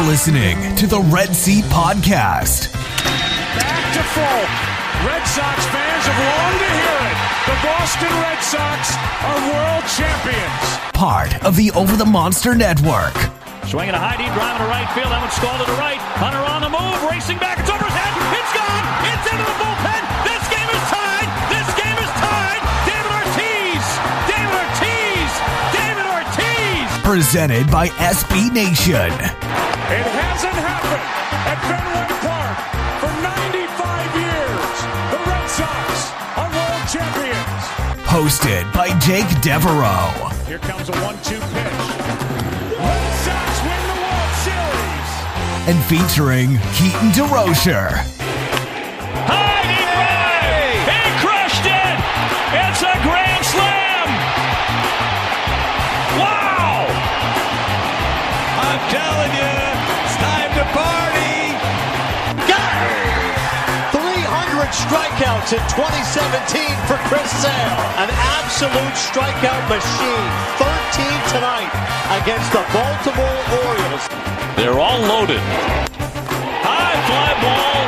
You're listening to the Red Seat Podcast. Back to full. Red Sox fans have longed to hear it. The Boston Red Sox are world champions. Part of the Over the Monster Network. Swinging a high deep drive to right field. That one's stalled to the right. Hunter on the move, racing back. It's over his head. It's gone. It's into the bullpen. This game is tied. This game is tied. David Ortiz. David Ortiz. David Ortiz. Presented by SB Nation. It hasn't happened at Fenway Park for 95 years. The Red Sox are world champions. Hosted by Jake Devereaux. Here comes a one-two pitch. Red Sox win the World Series. And featuring Keaton DeRocher. Strikeouts in 2017 for Chris Sale. An absolute strikeout machine. 13 tonight against the Baltimore Orioles. They're all loaded. High fly ball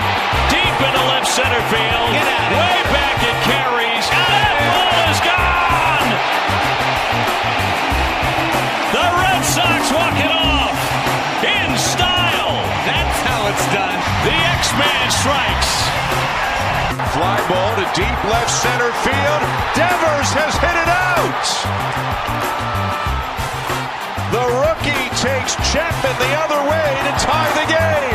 deep into left center field. Get out of Way back it carries. That ball is gone. The Red Sox walk it off in style. That's how it's done. The X-Man strikes. Fly ball to deep left center field. Devers has hit it out. The rookie takes Chapman the other way to tie the game.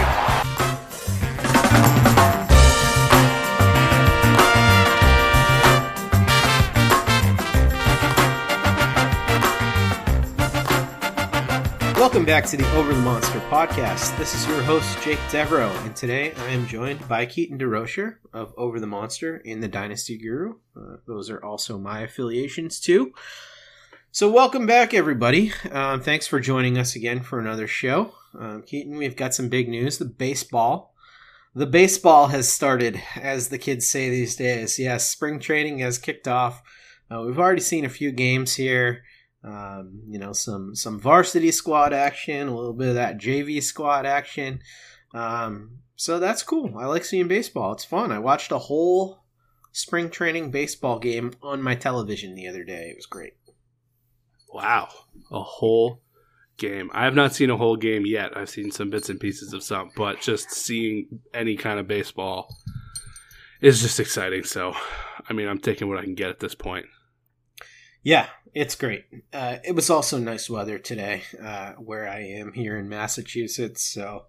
Back to the Over the Monster podcast. This is your host, Jake Devereaux, and today I am joined by Keaton DeRocher of Over the Monster and the Dynasty Guru. Uh, those are also my affiliations, too. So, welcome back, everybody. Um, thanks for joining us again for another show. Um, Keaton, we've got some big news. The baseball. The baseball has started, as the kids say these days. Yes, spring training has kicked off. Uh, we've already seen a few games here. Um, you know, some some varsity squad action, a little bit of that JV squad action. Um, so that's cool. I like seeing baseball. It's fun. I watched a whole spring training baseball game on my television the other day. It was great. Wow, a whole game. I have not seen a whole game yet. I've seen some bits and pieces of some, but just seeing any kind of baseball is just exciting. So, I mean, I'm taking what I can get at this point. Yeah, it's great. Uh, it was also nice weather today uh, where I am here in Massachusetts. So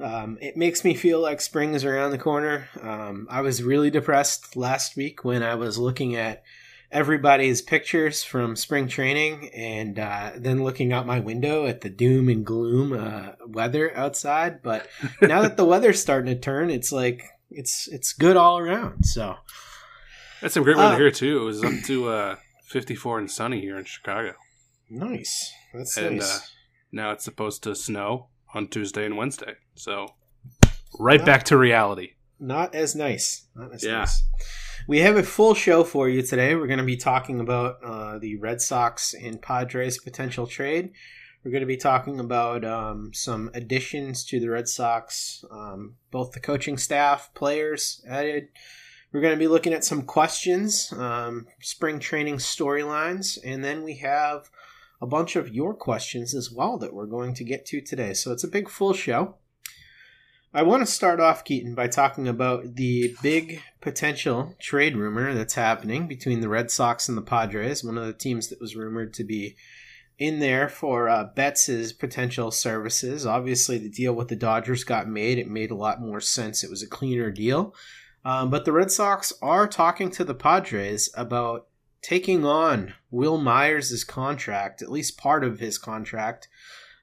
um, it makes me feel like spring is around the corner. Um, I was really depressed last week when I was looking at everybody's pictures from spring training and uh, then looking out my window at the doom and gloom uh, weather outside. But now that the weather's starting to turn, it's like it's it's good all around. So That's some great weather Uh, here too. It was up to uh, 54 and sunny here in Chicago, nice. That's and nice. uh, now it's supposed to snow on Tuesday and Wednesday. So, right Wow. back to reality. not as nice. Not as Yeah. nice. We have a full show for you today. We're going to be talking about uh, the Red Sox and Padres potential trade. We're going to be talking about um, some additions to the Red Sox, um, both the coaching staff, players added. We're going to be looking at some questions, um, spring training storylines, and then we have a bunch of your questions as well that we're going to get to today. So it's a big full show. I want to start off, Keaton, by talking about the big potential trade rumor that's happening between the Red Sox and the Padres, one of the teams that was rumored to be in there for uh, Betts' potential services. Obviously, the deal with the Dodgers got made. It made a lot more sense. It was a cleaner deal. Um, but the Red Sox are talking to the Padres about taking on Wil Myers' contract, at least part of his contract,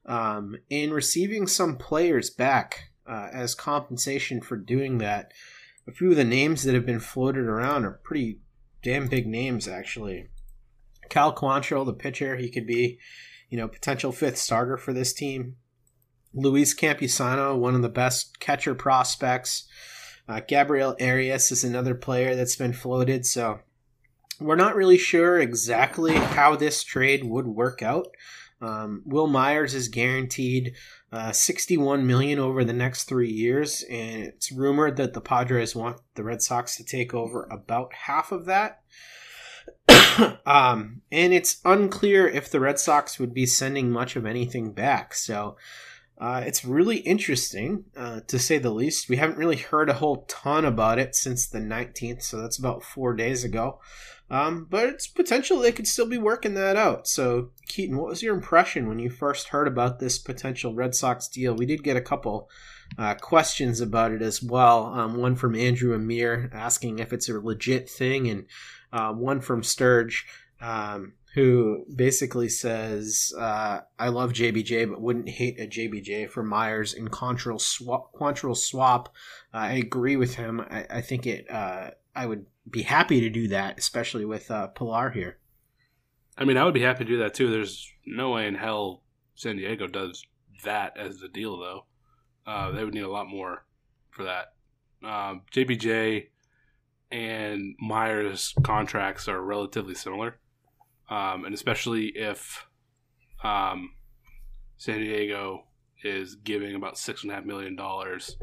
um, and receiving some players back uh, as compensation for doing that. A few of the names that have been floated around are pretty damn big names, actually. Cal Quantrill, the pitcher, he could be, you know, potential fifth starter for this team. Luis Campusano, one of the best catcher prospects. Uh, Gabriel Arias is another player that's been floated. So we're not really sure exactly how this trade would work out. Um, Wil Myers is guaranteed uh, 61 million over the next three years, and it's rumored that the Padres want the Red Sox to take over about half of that. um, and it's unclear if the Red Sox would be sending much of anything back. So uh, it's really interesting, uh, to say the least. We haven't really heard a whole ton about it since the 19th, so that's about four days ago. Um, but it's potential they could still be working that out. So, Keaton, what was your impression when you first heard about this potential Red Sox deal? We did get a couple uh, questions about it as well. Um, one from Andrew Amir asking if it's a legit thing, and uh, one from Sturge um, who basically says, uh, "I love JBJ, but wouldn't hate a JBJ for Myers in Quantrill swap." Quantrill swap. Uh, I agree with him. I, I think it. Uh, I would be happy to do that, especially with uh, Pilar here. I mean, I would be happy to do that too. There's no way in hell San Diego does that as the deal, though. Uh, they would need a lot more for that. Um, JBJ and Myers' contracts are relatively similar, um, and especially if um, San Diego is giving about six and a half million dollars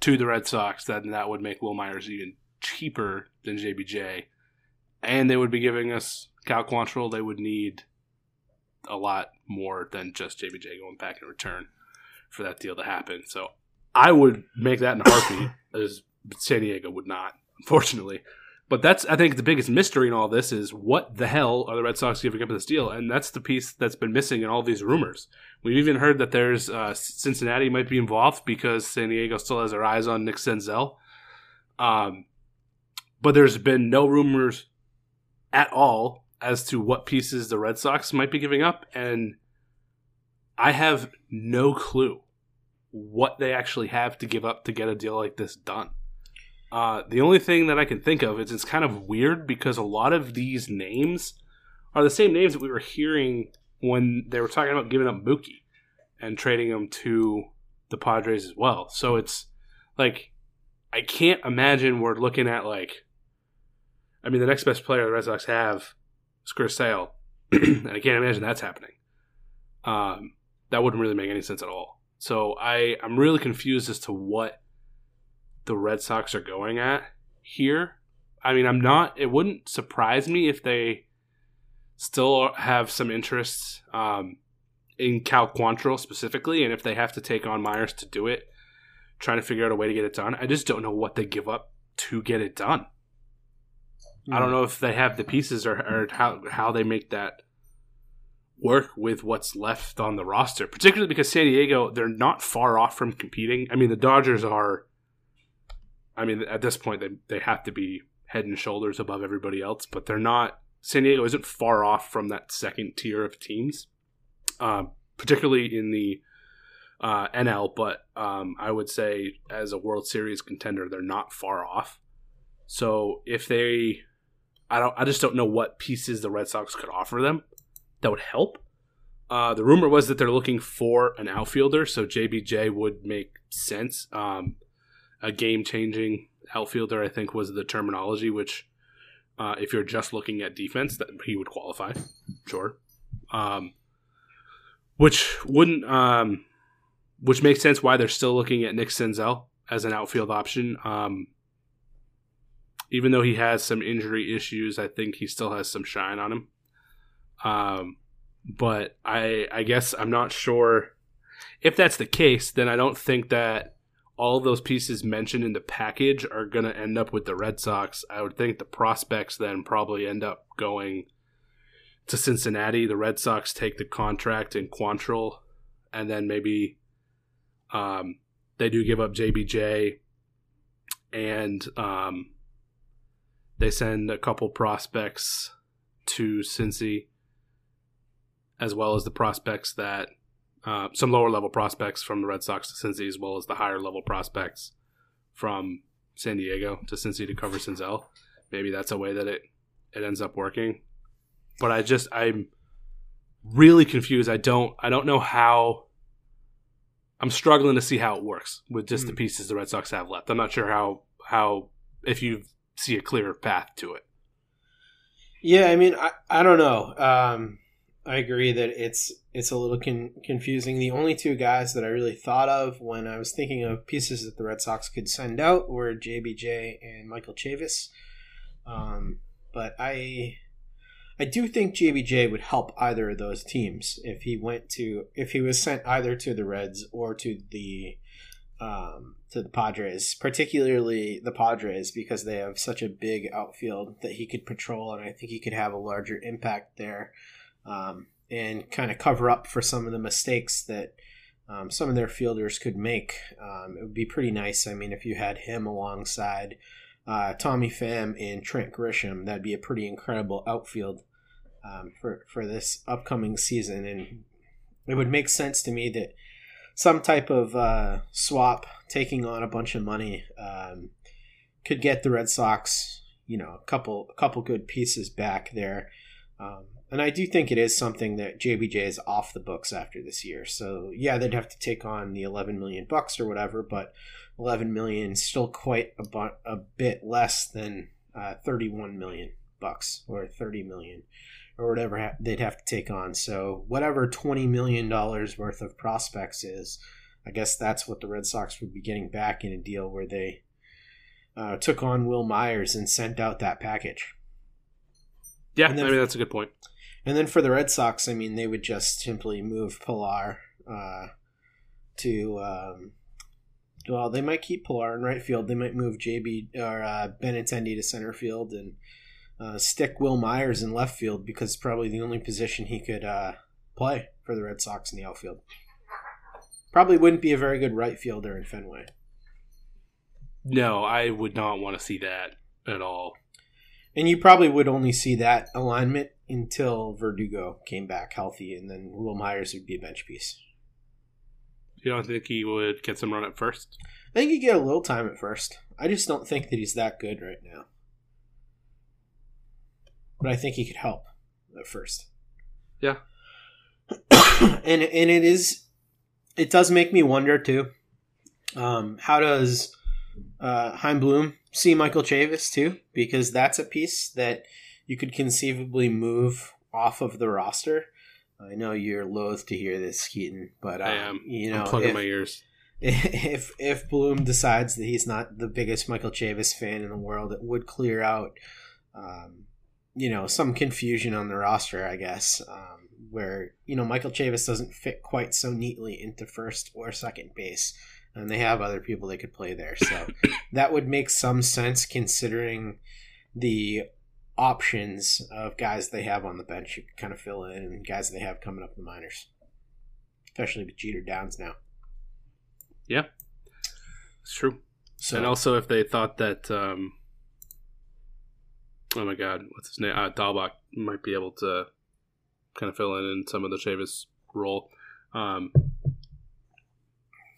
to the Red Sox, then that would make Wil Myers even cheaper than JBJ, and they would be giving us Cal Quantrill. They would need a lot more than just JBJ going back in return for that deal to happen. So I would make that in a heartbeat, as San Diego would not, unfortunately. But that's I think the biggest mystery in all this is what the hell are the Red Sox giving up in this deal, and that's the piece that's been missing in all these rumors. We've even heard that there's uh, Cincinnati might be involved because San Diego still has their eyes on Nick Senzel. Um, but there's been no rumors at all as to what pieces the Red Sox might be giving up, and I have no clue what they actually have to give up to get a deal like this done. Uh, the only thing that I can think of is it's kind of weird because a lot of these names are the same names that we were hearing when they were talking about giving up Mookie and trading him to the Padres as well. So it's like I can't imagine we're looking at like I mean the next best player the Red Sox have is Chris Sale, and I can't imagine that's happening. Um, that wouldn't really make any sense at all. So I I'm really confused as to what the Red Sox are going at here. I mean, I'm not. It wouldn't surprise me if they still have some interests um, in Cal Quantrill specifically, and if they have to take on Myers to do it, trying to figure out a way to get it done. I just don't know what they give up to get it done. Mm. I don't know if they have the pieces or, or how how they make that work with what's left on the roster, particularly because San Diego they're not far off from competing. I mean, the Dodgers are I mean, at this point, they they have to be head and shoulders above everybody else, but they're not. San Diego isn't far off from that second tier of teams, uh, particularly in the uh, NL. But um, I would say, as a World Series contender, they're not far off. So if they, I don't, I just don't know what pieces the Red Sox could offer them that would help. Uh, the rumor was that they're looking for an outfielder, so JBJ would make sense. Um, a game changing outfielder, I think was the terminology, which uh, if you're just looking at defense, that he would qualify, sure. Um, which wouldn't, um, which makes sense why they're still looking at Nick Senzel as an outfield option. Um, even though he has some injury issues, I think he still has some shine on him. Um, but I, I guess I'm not sure if that's the case. Then I don't think that all those pieces mentioned in the package are going to end up with the Red Sox. I would think the prospects then probably end up going to Cincinnati. The Red Sox take the contract in Quantrill, and then maybe um, they do give up JBJ, and um, they send a couple prospects to Cincy, as well as the prospects that uh, some lower level prospects from the Red Sox to Cincy, as well as the higher level prospects from San Diego to Cincy to cover Senzel. Maybe that's a way that it it ends up working. But I just I'm really confused. I don't I don't know how. I'm struggling to see how it works with just mm. the hmm. pieces the Red Sox have left. I'm not sure how how if you see a clear path to it. Yeah, I mean, I, I don't know. Um, I agree that it's it's a little con- confusing. The only two guys that I really thought of when I was thinking of pieces that the Red Sox could send out were JBJ and Michael Chavis. Um, but I I do think JBJ would help either of those teams if he went to if he was sent either to the Reds or to the um, to the Padres, particularly the Padres, because they have such a big outfield that he could patrol, and I think he could have a larger impact there um, and kind of cover up for some of the mistakes that um, some of their fielders could make. Um, it would be pretty nice. I mean, if you had him alongside uh, Tommy Pham and Trent Grisham, that'd be a pretty incredible outfield um, for for this upcoming season, and it would make sense to me that some type of uh, swap, taking on a bunch of money, um, could get the Red Sox, you know, a couple a couple good pieces back there. And I do think it is something that JBJ is off the books after this year. So yeah, they'd have to take on the 11 million bucks or whatever, but 11 million is still quite a, bu- a bit less than uh, 31 million bucks or 30 million or whatever ha- they'd have to take on. So whatever twenty million dollars worth of prospects is, I guess that's what the Red Sox would be getting back in a deal where they uh, took on Wil Myers and sent out that package. Yeah, then- I mean that's a good point. And then for the Red Sox, I mean, they would just simply move Pilar uh, to. Um, well, they might keep Pilar in right field. They might move JB or uh, Benintendi to center field and uh, stick Wil Myers in left field because it's probably the only position he could uh, play for the Red Sox in the outfield. Probably wouldn't be a very good right fielder in Fenway. No, I would not want to see that at all. And you probably would only see that alignment until Verdugo came back healthy, and then Wil Myers would be a bench piece. You don't think he would get some run at first? I think he'd get a little time at first. I just don't think that he's that good right now. But I think he could help at first. Yeah. and and it is it does make me wonder too. Um, how does uh, Chaim Bloom see Michael Chavis too? Because that's a piece that you could conceivably move off of the roster. I know you're loath to hear this, Keaton, but uh, I am. You know, I'm plugging if- my ears. if if Bloom decides that he's not the biggest Michael Chavis fan in the world, it would clear out, um, you know, some confusion on the roster, I guess, um, where you know Michael Chavis doesn't fit quite so neatly into first or second base, and they have other people they could play there. So that would make some sense considering the options of guys they have on the bench you could kind of fill in, and guys they have coming up in the minors, especially with Jeter Downs now. Yeah, it's true. So and also, if they thought that, um, oh my God, what's his name? Uh, Dalbec might be able to kind of fill in in some of the Chavis role, um,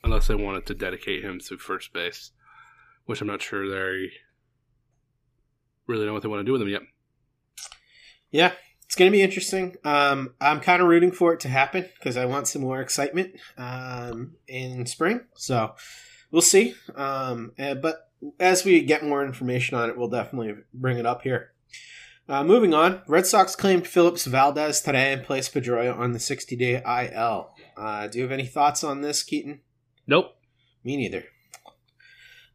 unless they wanted to dedicate him to first base, which I'm not sure they really don't know what they want to do with them yet. Yeah, it's going to be interesting. Um, I'm kind of rooting for it to happen because I want some more excitement um, in spring. So we'll see. Um, eh, but as we get more information on it, we'll definitely bring it up here. Uh, moving on, Red Sox claimed Phillips Valdez today and placed Pedroia on the 60 day IL. Uh, do you have any thoughts on this, Keaton? Nope. Me neither.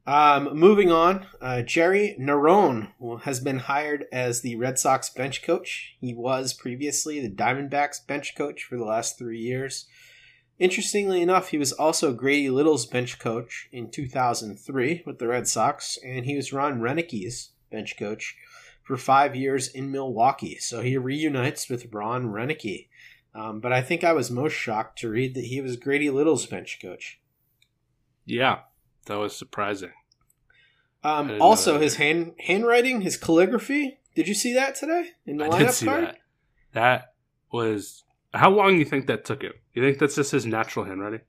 Um, moving on, uh, Jerry Narron has been hired as the Red Sox bench coach. He was previously the Diamondbacks bench coach for the last three years. Interestingly enough, he was also Grady Little's bench coach in 2003 with the Red Sox, and he was Ron Roenicke's bench coach for five years in Milwaukee. So he reunites with Ron Roenicke. Um, but I think I was most shocked to read that he was Grady Little's bench coach. Yeah, that was surprising. Um, also, his hand handwriting, his calligraphy. Did you see that today in the I lineup did see card? that. That was how long do you think that took him? You think that's just his natural handwriting?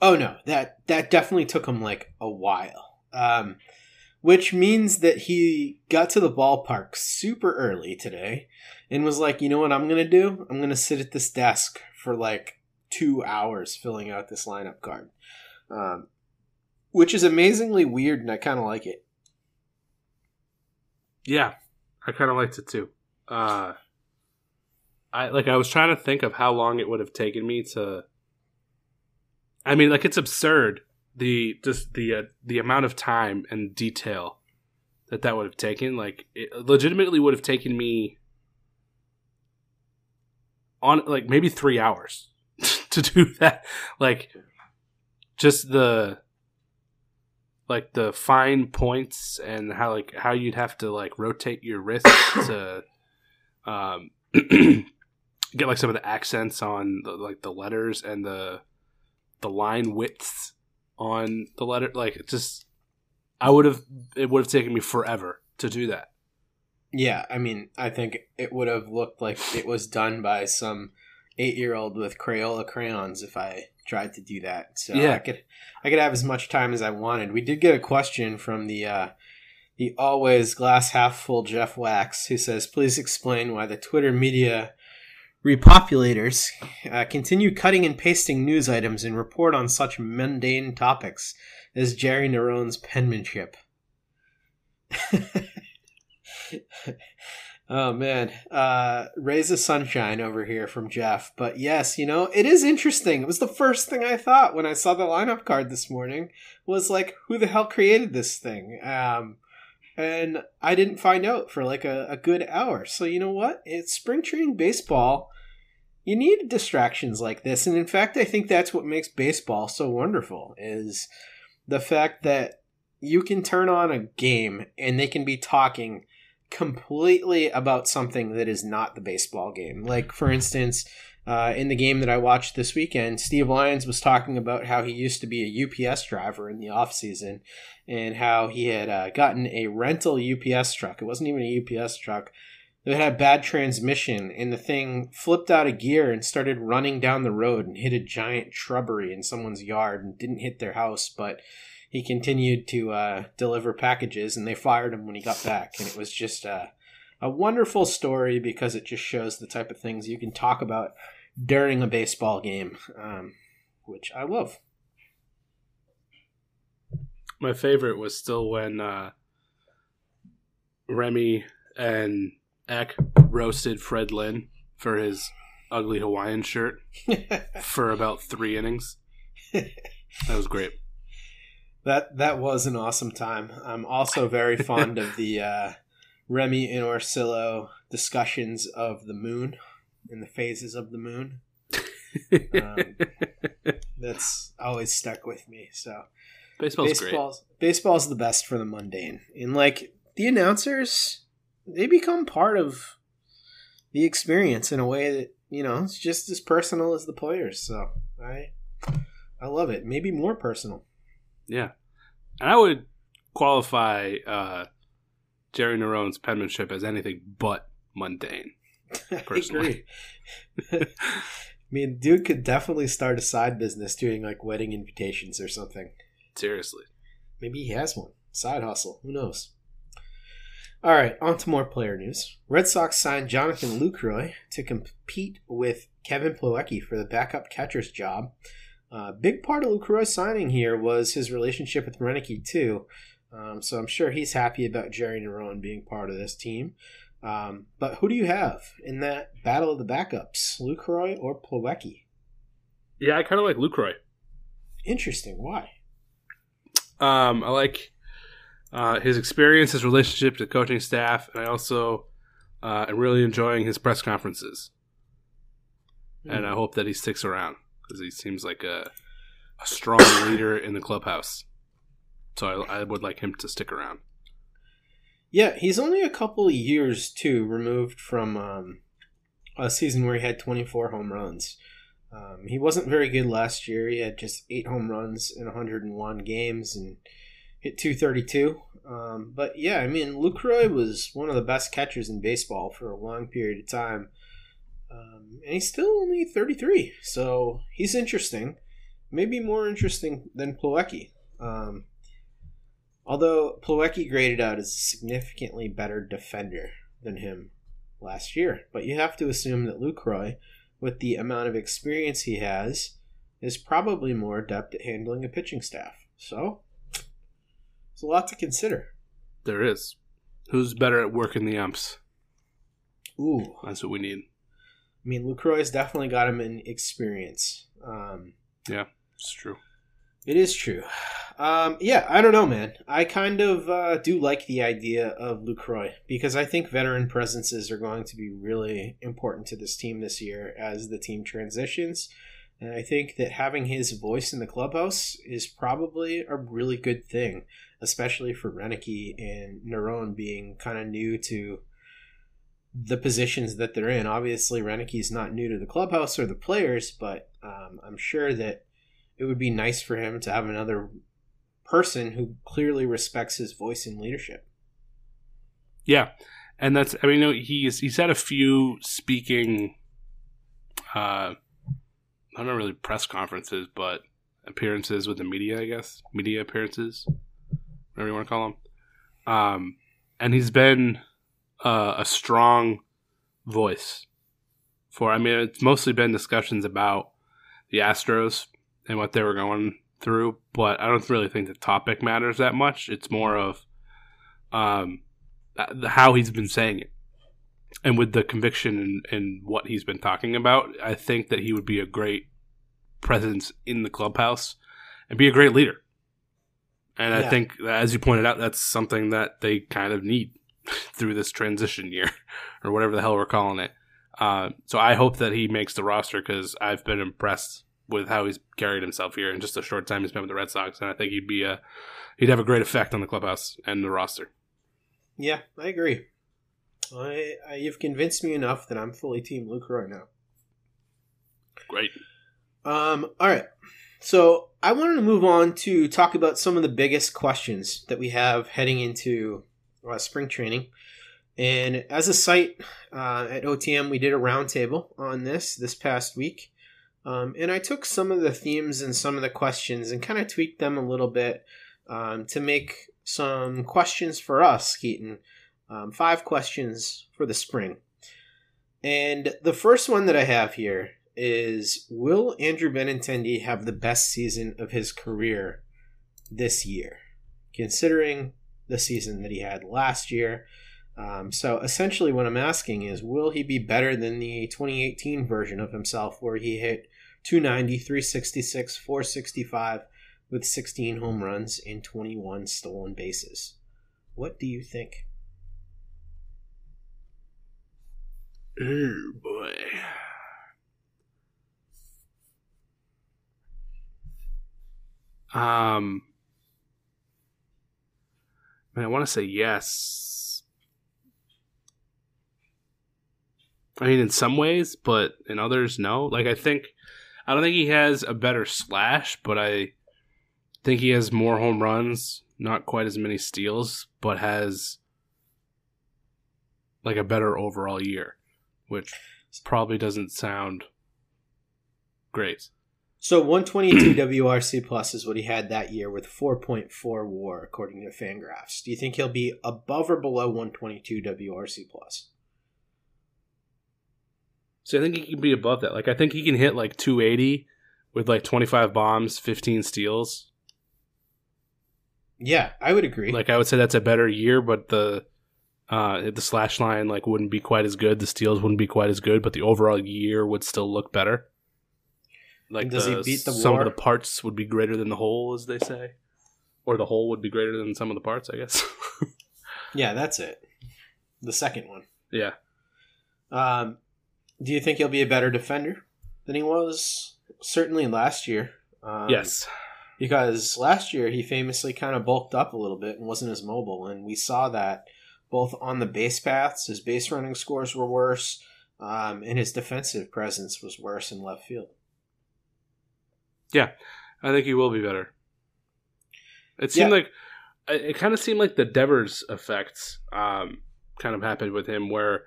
Oh no, that that definitely took him like a while. Um, which means that he got to the ballpark super early today and was like, you know what I'm gonna do? I'm gonna sit at this desk for like two hours filling out this lineup card. Um, which is amazingly weird, and I kind of like it. Yeah, I kind of liked it too. Uh, I like I was trying to think of how long it would have taken me to. I mean, like it's absurd the just the uh, the amount of time and detail that that would have taken. Like it legitimately would have taken me on like maybe three hours to do that. Like just the like the fine points and how like how you'd have to like rotate your wrist to um get like some of the accents on the, like the letters and the the line widths on the letter like it just I would have it would have taken me forever to do that. Yeah, I mean, I think it would have looked like it was done by some eight-year-old with Crayola crayons if I tried to do that. So Yeah. I could, I could have as much time as I wanted. We did get a question from the, uh, the always glass half full Jeff Wax, who says, "Please explain why the Twitter media repopulators uh, continue cutting and pasting news items and report on such mundane topics as Jerry Narron's penmanship." oh man, uh, rays of sunshine over here from Jeff. But yes, you know it is interesting. It was the first thing I thought when I saw the lineup card this morning. Was like, who the hell created this thing? Um, and I didn't find out for like a, a good hour. So you know what? It's spring training baseball. You need distractions like this, and in fact, I think that's what makes baseball so wonderful. Is the fact that you can turn on a game and they can be talking completely about something that is not the baseball game. Like, for instance, uh, in the game that I watched this weekend, Steve Lyons was talking about how he used to be a UPS driver in the off season and how he had uh, gotten a rental UPS truck. It wasn't even a UPS truck. It had a bad transmission, and the thing flipped out of gear and started running down the road and hit a giant shrubbery in someone's yard and didn't hit their house, but he continued to uh, deliver packages, and they fired him when he got back. And it was just uh, a wonderful story because it just shows the type of things you can talk about during a baseball game, um, which I love. My favorite was still when uh, Remy and Eck roasted Fred Lynn for his ugly Hawaiian shirt for about three innings. That was great. That that was an awesome time. I'm also very fond of the uh, Remy and Orsillo discussions of the moon and the phases of the moon. Um, that's always stuck with me. So Baseball's great. baseball's baseball's the best for the mundane, and like the announcers, they become part of the experience in a way that you know it's just as personal as the players. So I I love it. Maybe more personal. Yeah. And I would qualify uh, Jerry Narron's penmanship as anything but mundane. Personally. I agree. I mean, dude could definitely start a side business doing like wedding invitations or something. Seriously. Maybe he has one. Side hustle. Who knows? All right, on to more player news. Red Sox signed Jonathan Lucroy to compete with Kevin Plawecki for the backup catcher's job. A uh, big part of Lucroy's signing here was his relationship with Roenicke, too. Um, so I'm sure he's happy about Jerry Narron being part of this team. Um, but who do you have in that battle of the backups, Lucroy or Plawecki? Yeah, I kind of like Lucroy. Interesting. Why? Um, I like uh, his experience, his relationship to the coaching staff, and I also uh, am really enjoying his press conferences. And I hope that he sticks around because he seems like a, a strong leader in the clubhouse. So I, I would like him to stick around. Yeah, he's only a couple years too removed from um, a season where he had 24 home runs. Um, he wasn't very good last year. He had just eight home runs in 101 games and hit 232. Um, but yeah, I mean, Lucroy was one of the best catchers in baseball for a long period of time. Um, and he's still only 33, so he's interesting. Maybe more interesting than Plawecki. Um, although Plawecki graded out as a significantly better defender than him last year. But you have to assume that Lucroy, with the amount of experience he has, is probably more adept at handling a pitching staff. So, it's a lot to consider. There is. Who's better at working the umps? Ooh, That's what we need. I mean, Lucroy's definitely got him in experience. Um, Yeah, it's true. It is true. Um, yeah, I don't know, man. I kind of uh, do like the idea of Lucroy because I think veteran presences are going to be really important to this team this year as the team transitions. And I think that having his voice in the clubhouse is probably a really good thing, especially for Roenicke and Narron being kind of new to the positions that they're in. Obviously, Roenicke's not new to the clubhouse or the players, but um, I'm sure that it would be nice for him to have another person who clearly respects his voice and leadership. Yeah, and that's I mean, he's he's had a few speaking, uh, I'm not really press conferences, but appearances with the media, I guess, media appearances, whatever you want to call them. Um, and he's been uh, a strong voice for. I mean, it's mostly been discussions about the Astros and what they were going through, but I don't really think the topic matters that much. It's more of um, uh, how he's been saying it. And with the conviction and in what he's been talking about, I think that he would be a great presence in the clubhouse and be a great leader. And I think, as you pointed out, that's something that they kind of need through this transition year or whatever the hell we're calling it. Uh, so I hope that he makes the roster because I've been impressed with how he's carried himself here in just a short time he's been with the Red Sox, and I think he'd be a he'd have a great effect on the clubhouse and the roster. Yeah, I agree. I, I you've convinced me enough that I'm fully Team Luke right now. Great. Um, all right. So I wanted to move on to talk about some of the biggest questions that we have heading into uh, spring training. And as a site uh, at OTM, we did a roundtable on this this past week. Um, and I took some of the themes and some of the questions and kind of tweaked them a little bit um, to make some questions for us, Keaton. Um, five questions for the spring. And the first one that I have here is Will Andrew Benintendi have the best season of his career this year, considering the season that he had last year? Um, so essentially, what I'm asking is Will he be better than the 2018 version of himself where he hit 290, 366, 465 with 16 home runs and 21 stolen bases? What do you think? Oh boy. Um, I mean, I want to say yes. I mean, in some ways, but in others, no. Like, I think, I don't think he has a better slash, but I think he has more home runs, not quite as many steals, but has like a better overall year, which probably doesn't sound great. So 122 WRC plus is what he had that year with 4.4 WAR according to Fangraphs. Do you think he'll be above or below 122 WRC plus? So I think he can be above that. Like I think he can hit like 280 with like 25 bombs, 15 steals. Yeah, I would agree. Like I would say that's a better year, but the uh the slash line like wouldn't be quite as good. The steals wouldn't be quite as good, but the overall year would still look better. Like Does he beat the some WAR? of the parts would be greater than the whole, as they say, or the whole would be greater than some of the parts. I guess. yeah, that's it. The second one. yeah. Um, do you think he'll be a better defender than he was certainly last year? Um, yes. because last year he famously kind of bulked up a little bit and wasn't as mobile, and we saw that both on the base paths, his base running scores were worse, um, and his defensive presence was worse in left field. I think he will be better. It seemed Yeah. like it, it kind of seemed like the Devers effects um, kind of happened with him, where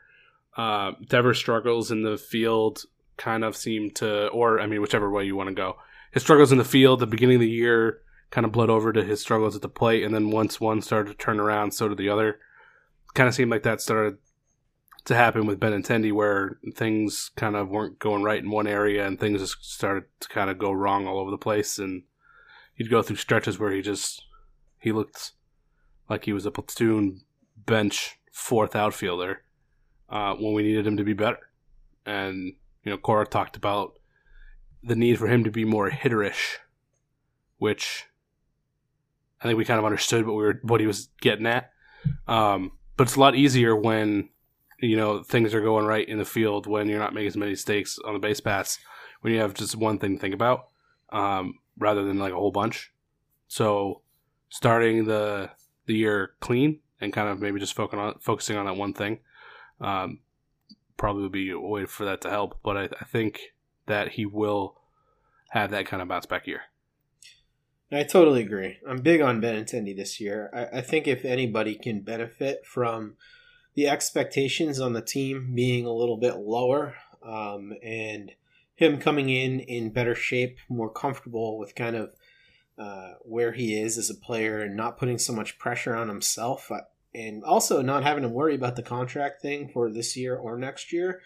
uh, Devers struggles in the field kind of seemed to, or I mean, whichever way you want to go, his struggles in the field, the beginning of the year, kind of bled over to his struggles at the plate, and then once one started to turn around, so did the other. Kind of seemed like that started to happen with Benintendi, where things kind of weren't going right in one area, and things just started to kind of go wrong all over the place, and he'd go through stretches where he just he looked like he was a platoon bench fourth outfielder, uh, when we needed him to be better. And you know, Cora talked about the need for him to be more hitterish, which I think we kind of understood what we were what he was getting at. Um, but it's a lot easier when you know things are going right in the field when you're not making as many mistakes on the base pass when you have just one thing to think about um, rather than like a whole bunch. So starting the the year clean and kind of maybe just focusing on focusing on that one thing um, probably would be a way for that to help. But I, I think that he will have that kind of bounce back year. I totally agree. I'm big on Benintendi this year. I, I think if anybody can benefit from the expectations on the team being a little bit lower um, and him coming in in better shape, more comfortable with kind of uh, where he is as a player and not putting so much pressure on himself uh, and also not having to worry about the contract thing for this year or next year.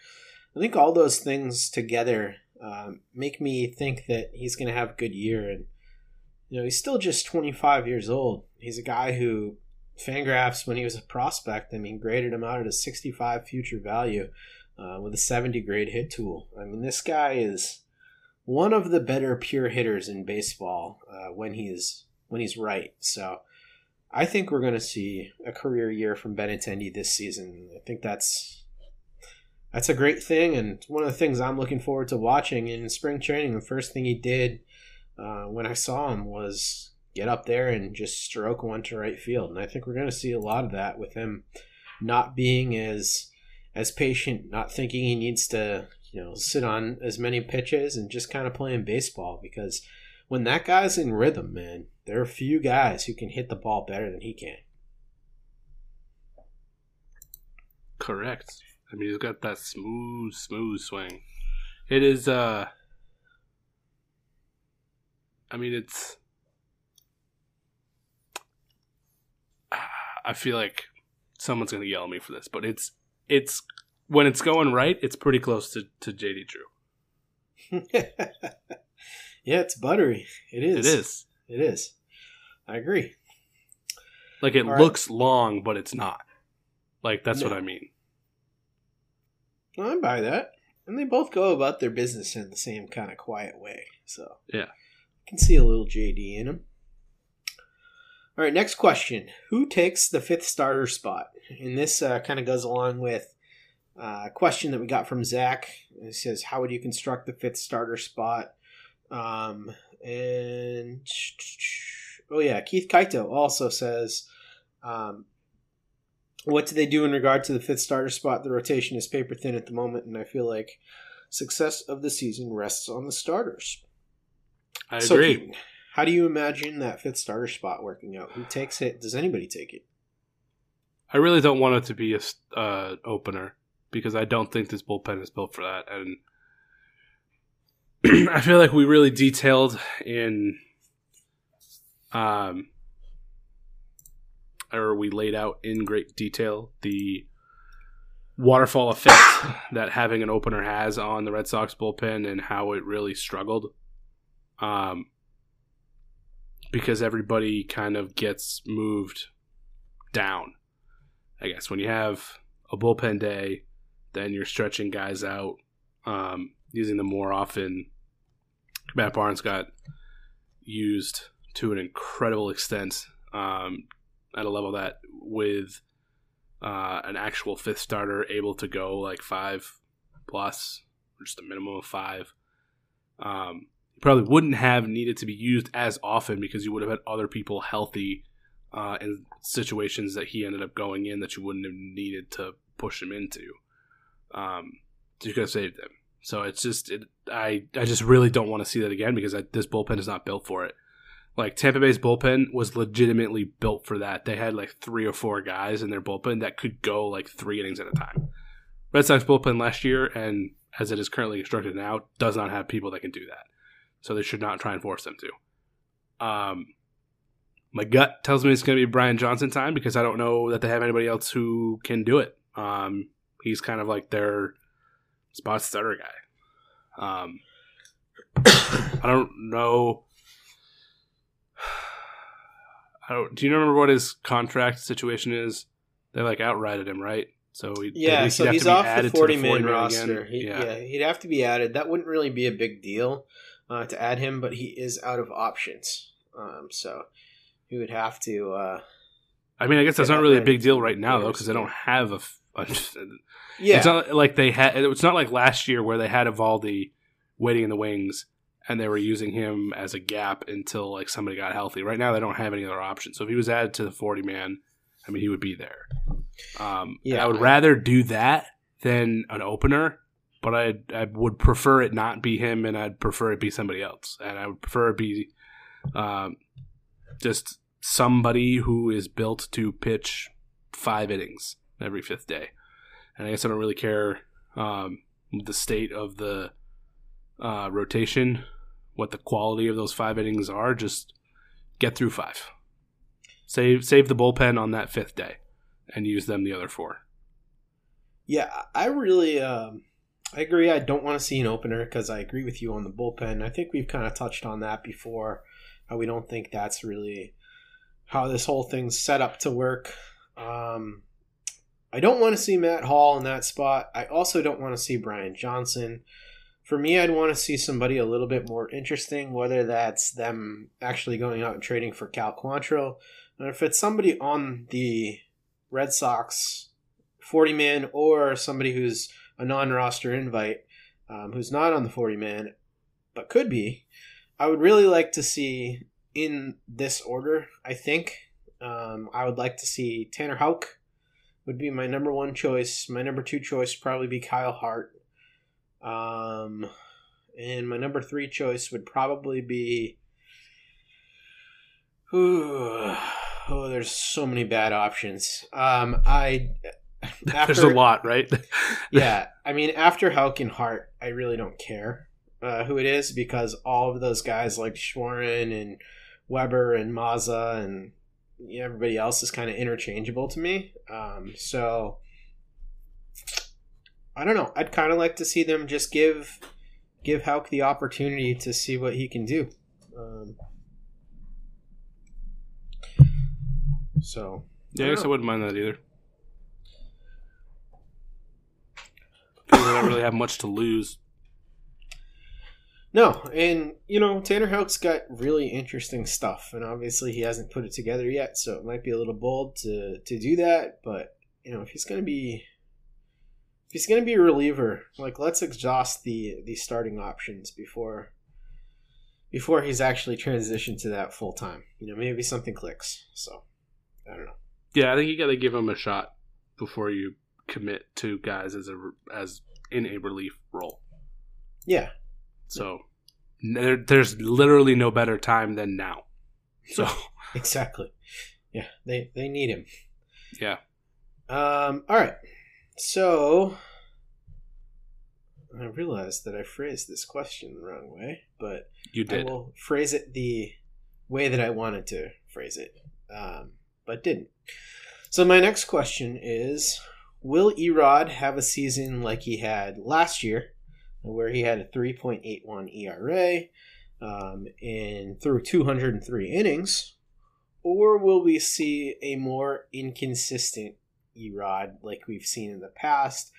I think all those things together um, make me think that he's going to have a good year. And, you know, he's still just 25 years old. He's a guy who Fangraphs, when he was a prospect, I mean, graded him out at a 65 future value uh, with a 70 grade hit tool. I mean, this guy is one of the better pure hitters in baseball uh, when he's when he's right. So I think we're going to see a career year from Benintendi this season. I think that's that's a great thing, and one of the things I'm looking forward to watching in spring training. The first thing he did uh, when I saw him was get up there and just stroke one to right field, and I think we're going to see a lot of that with him not being as as patient, not thinking he needs to you know sit on as many pitches and just kind of playing baseball because when that guy's in rhythm, man, there are few guys who can hit the ball better than he can. Correct. I mean, he's got that smooth, smooth swing. It is, uh, I mean, it's, I feel like someone's going to yell at me for this, but it's, it's, when it's going right, it's pretty close to, to JD Drew. yeah, it's buttery. It is. It is. It is. I agree. Like it All looks long, but it's not. Like that's No. what I mean. Well, I buy that. And they both go about their business in the same kind of quiet way. So Yeah. I can see a little JD in them. All right, next question. Who takes the fifth starter spot? And this uh, kind of goes along with uh, a question that we got from Zach. It says, How would you construct the fifth starter spot? Um, and oh, yeah, Keith Kaito also says, um, what do they do in regard to the fifth starter spot? The rotation is paper thin at the moment, and I feel like success of the season rests on the starters. I So, agree. Keaton, how do you imagine that fifth starter spot working out? Who takes it? Does anybody take it? I really don't want it to be a uh, opener because I don't think this bullpen is built for that, and I feel like we really detailed in, um, or we laid out in great detail the waterfall effect that having an opener has on the Red Sox bullpen and how it really struggled. Um, because everybody kind of gets moved down. I guess when you have a bullpen day, then you're stretching guys out, um, using them more often. Matt Barnes got used to an incredible extent um, at a level that with uh, an actual fifth starter able to go like five plus, just a minimum of five. Um, probably wouldn't have needed to be used as often because you would have had other people healthy uh, in situations that he ended up going in that you wouldn't have needed to push him into. Um, so you could have saved him. So it's just it, I I just really don't want to see that again because I, this bullpen is not built for it. Like Tampa Bay's bullpen was legitimately built for that. They had like three or four guys in their bullpen that could go like three innings at a time. Red Sox bullpen last year and as it is currently constructed now does not have people that can do that. So they should not try and force them to. Um, my gut tells me it's going to be Brian Johnson time because I don't know that they have anybody else who can do it. Um, he's kind of like their spot starter guy. Um, I don't know. I don't. Do you remember what his contract situation is? They like outrighted him, right? So he, Yeah, so he's off the added to 40 man 40 roster. He, yeah. yeah. he'd have to be added. That wouldn't really be a big deal uh, to add him, but he is out of options. Um, so he would have to. Uh, I mean, I guess that's not really a big deal right now though, because they don't have a. yeah, It's not like they had. It's not like last year where they had Eovaldi waiting in the wings and they were using him as a gap until like somebody got healthy. Right now, they don't have any other options. So if he was added to the forty man, I mean, he would be there. Um, Yeah, I would rather do that than an opener, but I I would prefer it not be him, and I'd prefer it be somebody else, and I would prefer it be um, just somebody who is built to pitch five innings every fifth day. And I guess I don't really care um, the state of the uh, rotation, what the quality of those five innings are. Just get through five. Save save the bullpen on that fifth day, and use them the other four. yeah. I really, um, I agree. I don't want to see an opener because I agree with you on the bullpen. I think we've kind of touched on that before. How we don't think that's really how this whole thing's set up to work. Um, I don't want to see Matt Hall in that spot. I also don't want to see Brian Johnson. For me, I'd want to see somebody a little bit more interesting, whether that's them actually going out and trading for Cal Quantrill, and if it's somebody on the Red Sox 40 man or somebody who's a non roster invite, um, who's not on the 40 man, but could be, I would really like to see in this order, I think. Um, I would like to see Tanner Houck would be my number one choice. My number two choice probably be Kyle Hart. Um, and my number three choice would probably be. Ooh, oh, there's so many bad options. Um, I. There's a lot, right? yeah, I mean, after Houck and Hart, I really don't care uh, who it is because all of those guys like Shawaryn and Weber and Mazza and you know, everybody else is kind of interchangeable to me. Um, so I don't know. I'd kind of like to see them just give give Houck the opportunity to see what he can do. Um, so yeah, I I guess don't I wouldn't mind that either. They don't really have much to lose. No, and you know Tanner Houck's got really interesting stuff, and obviously he hasn't put it together yet, so it might be a little bold to to do that. But you know, if he's gonna be if he's gonna be a reliever, like let's exhaust the the starting options before before he's actually transitioned to that full time. You know, maybe something clicks. So I don't know. Yeah, I think you got to give him a shot before you commit to guys as a as in a relief role. Yeah, So there, there's literally no better time than now. So exactly. Yeah, they they need him. yeah, Um, all right. So I realized that I phrased this question the wrong way, but you did. I will phrase it the way that I wanted to phrase it, um, but didn't. So my next question is: Will Erod have a season like he had last year, where he had a 3.81 ERA um, and threw 203 innings, or will we see a more inconsistent Erod like we've seen in the past?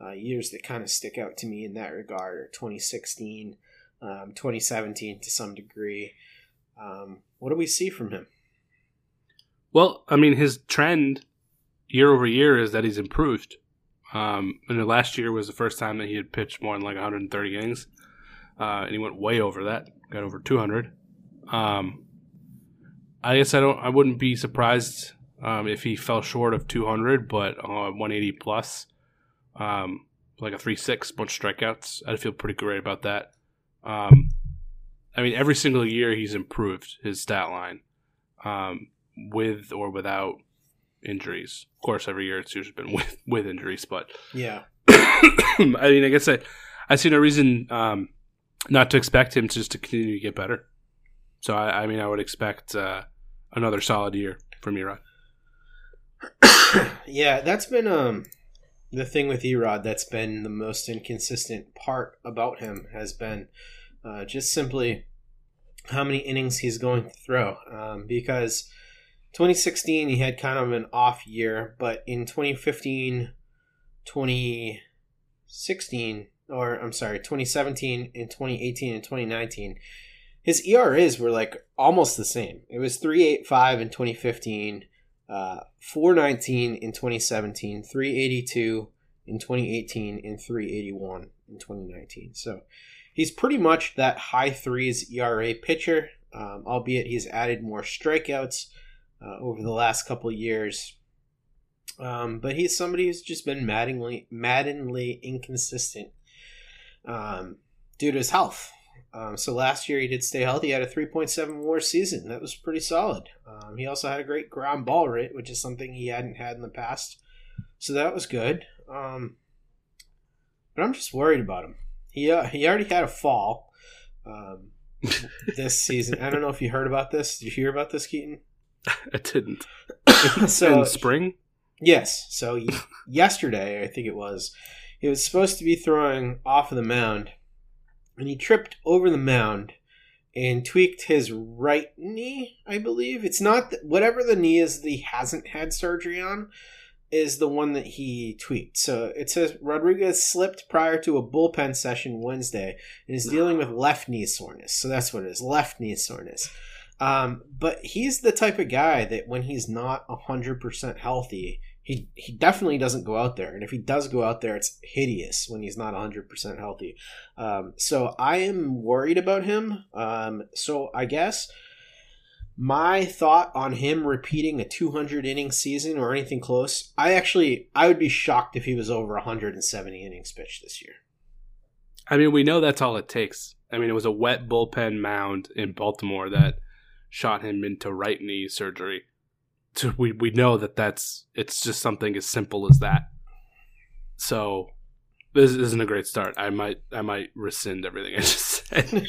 Uh, years that kind of stick out to me in that regard are 2016, um, 2017 to some degree. Um, what do we see from him? Well, I mean, his trend year over year is that he's improved. Um, and the last year was the first time that he had pitched more than like 130 innings, uh, and he went way over that, got over 200. Um, I guess I don't, I wouldn't be surprised um, if he fell short of 200, but uh, 180 plus, um, like a three six, bunch of strikeouts. I'd feel pretty great about that. Um, I mean, every single year he's improved his stat line. Um, with or without injuries. Of course, every year it's usually been with with injuries, but Yeah, I mean, I guess I I see no reason um, not to expect him just to continue to get better. So I, I mean, I would expect uh, another solid year from Erod. yeah, that's been um the thing with Erod that's been the most inconsistent part about him has been uh, just simply how many innings he's going to throw. Um, because 2016 he had kind of an off year, but in 2015 2016 or I'm sorry, 2017 and 2018 and 2019, his ERAs were like almost the same. It was 385 in 2015, uh, 419 in 2017, 382 in 2018, and 381 in 2019. So he's pretty much that high threes ERA pitcher, um, albeit he's added more strikeouts uh, over the last couple of years. Um, but he's somebody who's just been maddeningly, maddeningly inconsistent um, due to his health. Um, so last year he did stay healthy. He had a 3.7 WAR season. That was pretty solid. Um, he also had a great ground ball rate, which is something he hadn't had in the past. So that was good. Um, but I'm just worried about him. He uh, he already had a fall um, this season. I don't know if you heard about this. Did you hear about this, Keaton? I didn't. so in spring? Yes. So yesterday, I think it was, he was supposed to be throwing off of the mound, and he tripped over the mound and tweaked his right knee. I believe it's not th- whatever the knee is that he hasn't had surgery on is the one that he tweaked. So it says Rodriguez slipped prior to a bullpen session Wednesday and is dealing with left knee soreness. So that's what it is, left knee soreness. Um, but he's the type of guy that when he's not 100% healthy, he, he definitely doesn't go out there. And if he does go out there, it's hideous when he's not 100% healthy. Um, so I am worried about him. Um, so I guess my thought on him repeating a 200 inning season or anything close, I actually I would be shocked if he was over 170 innings pitched this year. I mean, we know that's all it takes. I mean, it was a wet bullpen mound in Baltimore that shot him into right knee surgery. So we we know that that's it's just something as simple as that. So this isn't a great start. I might I might rescind everything I just said.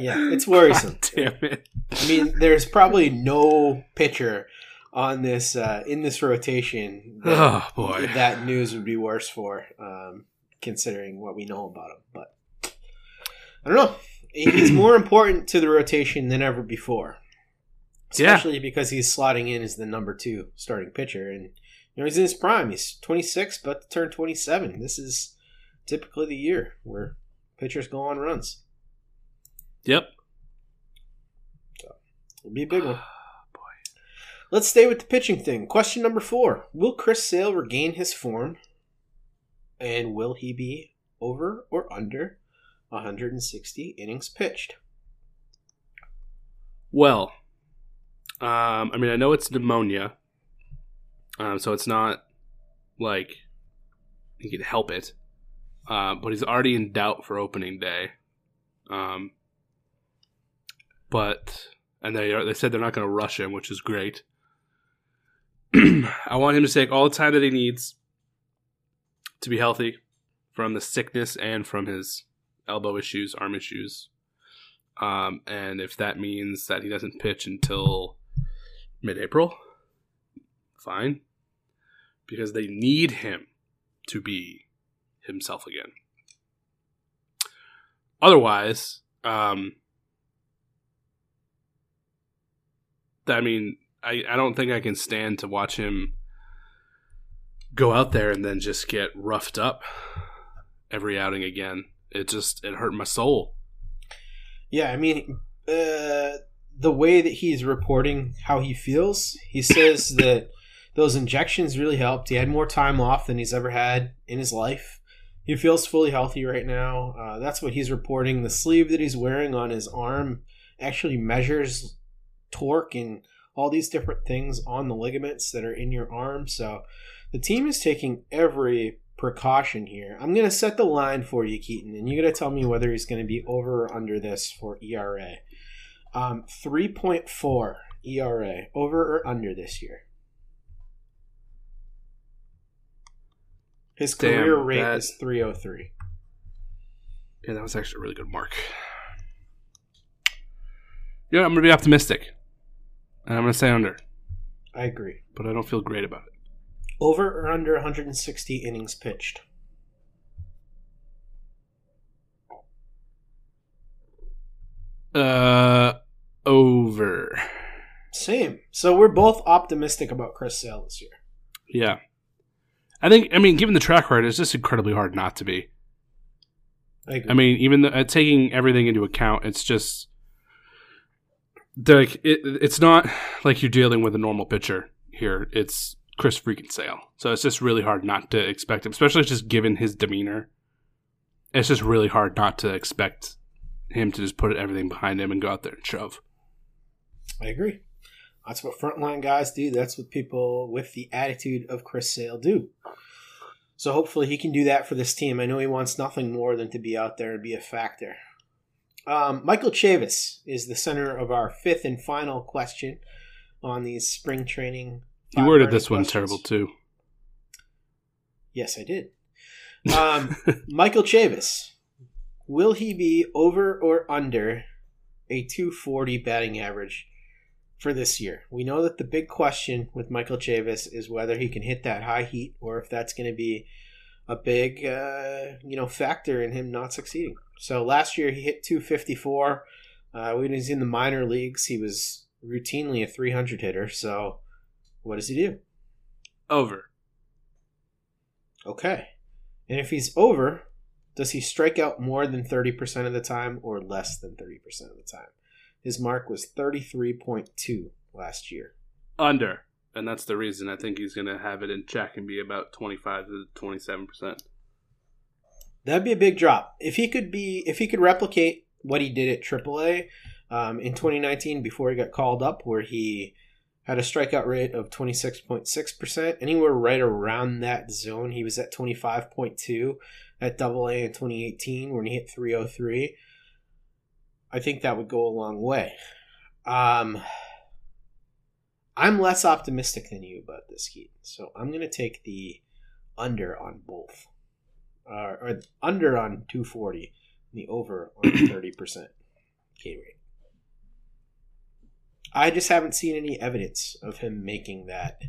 yeah, it's worrisome. God damn it! I mean, there's probably no pitcher on this uh, in this rotation. That, oh boy, that news would be worse for, um, considering what we know about him. But I don't know. He's more important to the rotation than ever before, especially yeah. because he's slotting in as the number two starting pitcher, and you know he's in his prime. He's 26, but to turn 27. This is typically the year where pitchers go on runs. Yep. So it'll be a big one. Boy. Let's stay with the pitching thing. Question number four: Will Chris Sale regain his form, and will he be over or under 160 innings pitched? Well, um, I mean, I know it's pneumonia, um, so it's not like he can help it. Uh, but he's already in doubt for opening day. Um, but and they are, they said they're not going to rush him, which is great. I want him to take all the time that he needs to be healthy from the sickness and from his elbow issues, arm issues. Um, and if that means that he doesn't pitch until mid April, fine. Because they need him to be himself again. Otherwise, um, I mean, I, I don't think I can stand to watch him go out there and then just get roughed up every outing again. It just it hurt my soul. Yeah, I mean, uh, the way that he's reporting how he feels, he says that those injections really helped. He had more time off than he's ever had in his life. He feels fully healthy right now. Uh, that's what he's reporting. The sleeve that he's wearing on his arm actually measures torque and all these different things on the ligaments that are in your arm. So the team is taking every precaution here. I'm going to set the line for you, Keaton, and you're going to tell me whether he's going to be over or under this for ERA. Um, 3.4 ERA, over or under this year? His Damn, career rate that- is 303. Yeah, that was actually a really good mark. Yeah, I'm gonna be optimistic, and I'm gonna say under, I agree. but I don't feel great about it. Over or under 160 innings pitched? Uh, over. Same. So we're both optimistic about Chris Sale this year. Yeah. I think I mean given the track record, it's just incredibly hard not to be. I, agree. I mean, even uh, taking everything into account, it's just like it, it's not like you're dealing with a normal pitcher here. It's Chris freaking Sale, so it's just really hard not to expect him, especially just given his demeanor. It's just really hard not to expect him to just put everything behind him and go out there and shove. I agree. That's what frontline guys do. That's what people with the attitude of Chris Sale do. So hopefully he can do that for this team. I know he wants nothing more than to be out there and be a factor. Um, Michael Chavis is the center of our fifth and final question on these spring training. You worded this one questions. terrible too. Yes, I did. Um, Michael Chavis, will he be over or under a 240 batting average for this year? We know that the big question with Michael Chavis is whether he can hit that high heat or if that's going to be a big, uh, you know, factor in him not succeeding. So last year he hit 254. Uh, when he was in the minor leagues, he was routinely a 300 hitter. So what does he do? Over. Okay. And if he's over, does he strike out more than 30% of the time or less than 30% of the time? His mark was 33.2 last year. Under. And that's the reason I think he's going to have it in check and be about 25 to 27%. That'd be a big drop. If he could be if he could replicate what he did at AAA um, in 2019 before he got called up where he had a strikeout rate of 26.6%, anywhere right around that zone. He was at 25.2 at AA in 2018 when he hit 303. I think that would go a long way. Um, I'm less optimistic than you about this heat, so I'm going to take the under on both, uh, or under on 240, and the over on 30% K rate. I just haven't seen any evidence of him making that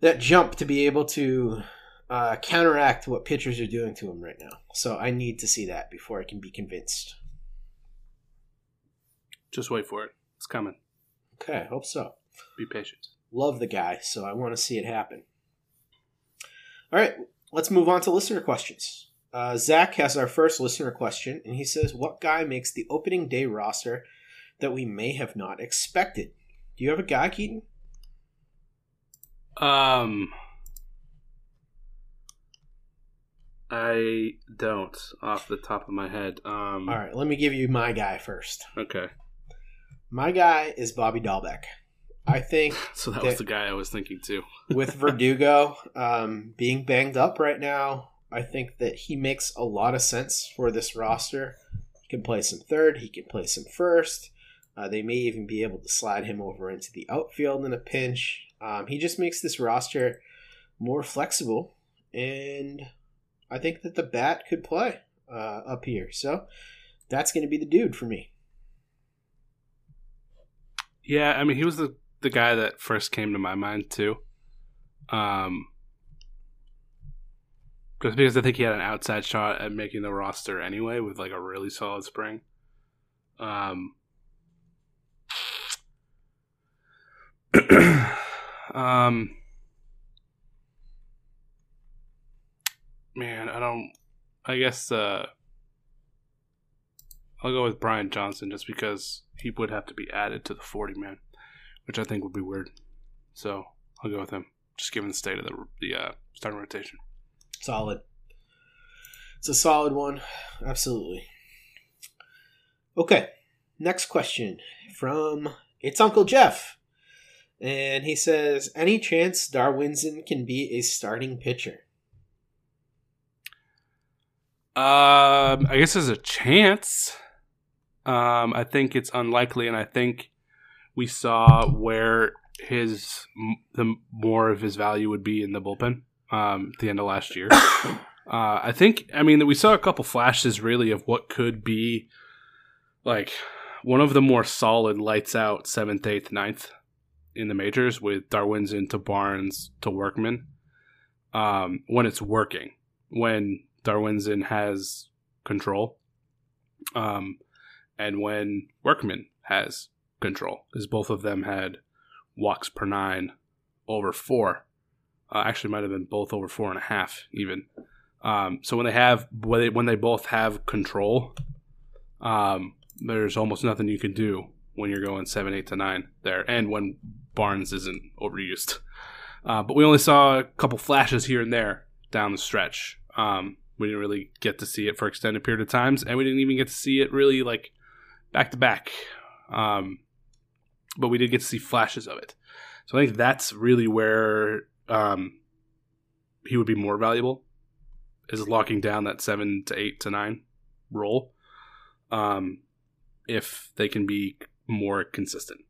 that jump to be able to uh, counteract what pitchers are doing to him right now. So I need to see that before I can be convinced. Just wait for it. It's coming. Okay, hope so. Be patient. Love the guy, so I want to see it happen. All right, let's move on to listener questions. Uh, Zach has our first listener question, and he says, "What guy makes the opening day roster that we may have not expected?" Do you have a guy, Keaton? Um, I don't off the top of my head. Um, All right, let me give you my guy first. Okay. My guy is Bobby Dalbec. I think So that that- was the guy I was thinking too. with Verdugo um, being banged up right now, I think that he makes a lot of sense for this roster. He can play some third, he can play some first. Uh, they may even be able to slide him over into the outfield in a pinch. Um, he just makes this roster more flexible, and I think that the bat could play uh, up here. So that's going to be the dude for me. Yeah, I mean, he was the the guy that first came to my mind too. Um, just because I think he had an outside shot at making the roster anyway, with like a really solid spring. Um. um. Man, I don't. I guess uh, I'll go with Brian Johnson just because he would have to be added to the 40 man, which I think would be weird. So I'll go with him, just given the state of the, the uh, starting rotation. Solid. It's a solid one. Absolutely. Okay. Next question from It's Uncle Jeff. And he says, Any chance Darwinzon can be a starting pitcher? Um, I guess there's a chance. Um, I think it's unlikely, and I think we saw where his the more of his value would be in the bullpen um, at the end of last year. uh, I think, I mean, that we saw a couple flashes really of what could be like one of the more solid lights out seventh, eighth, ninth in the majors with Darwinzon to Barnes to Workman um, when it's working. When Darwinzon has control, um, and when Workman has control, because both of them had walks per nine over four Uh, actually, might have been both over four and a half even. Um, so when they have when they, when they both have control, um, there's almost nothing you can do when you're going seven, eight to nine there, and when Barnes isn't overused. Uh, but we only saw a couple flashes here and there down the stretch. Um, we didn't really get to see it for extended period of times, and we didn't even get to see it really like back to back. Um, but we did get to see flashes of it. So I think that's really where um, he would be more valuable is locking down that seven to eight to nine role. Um, if they can be more consistent.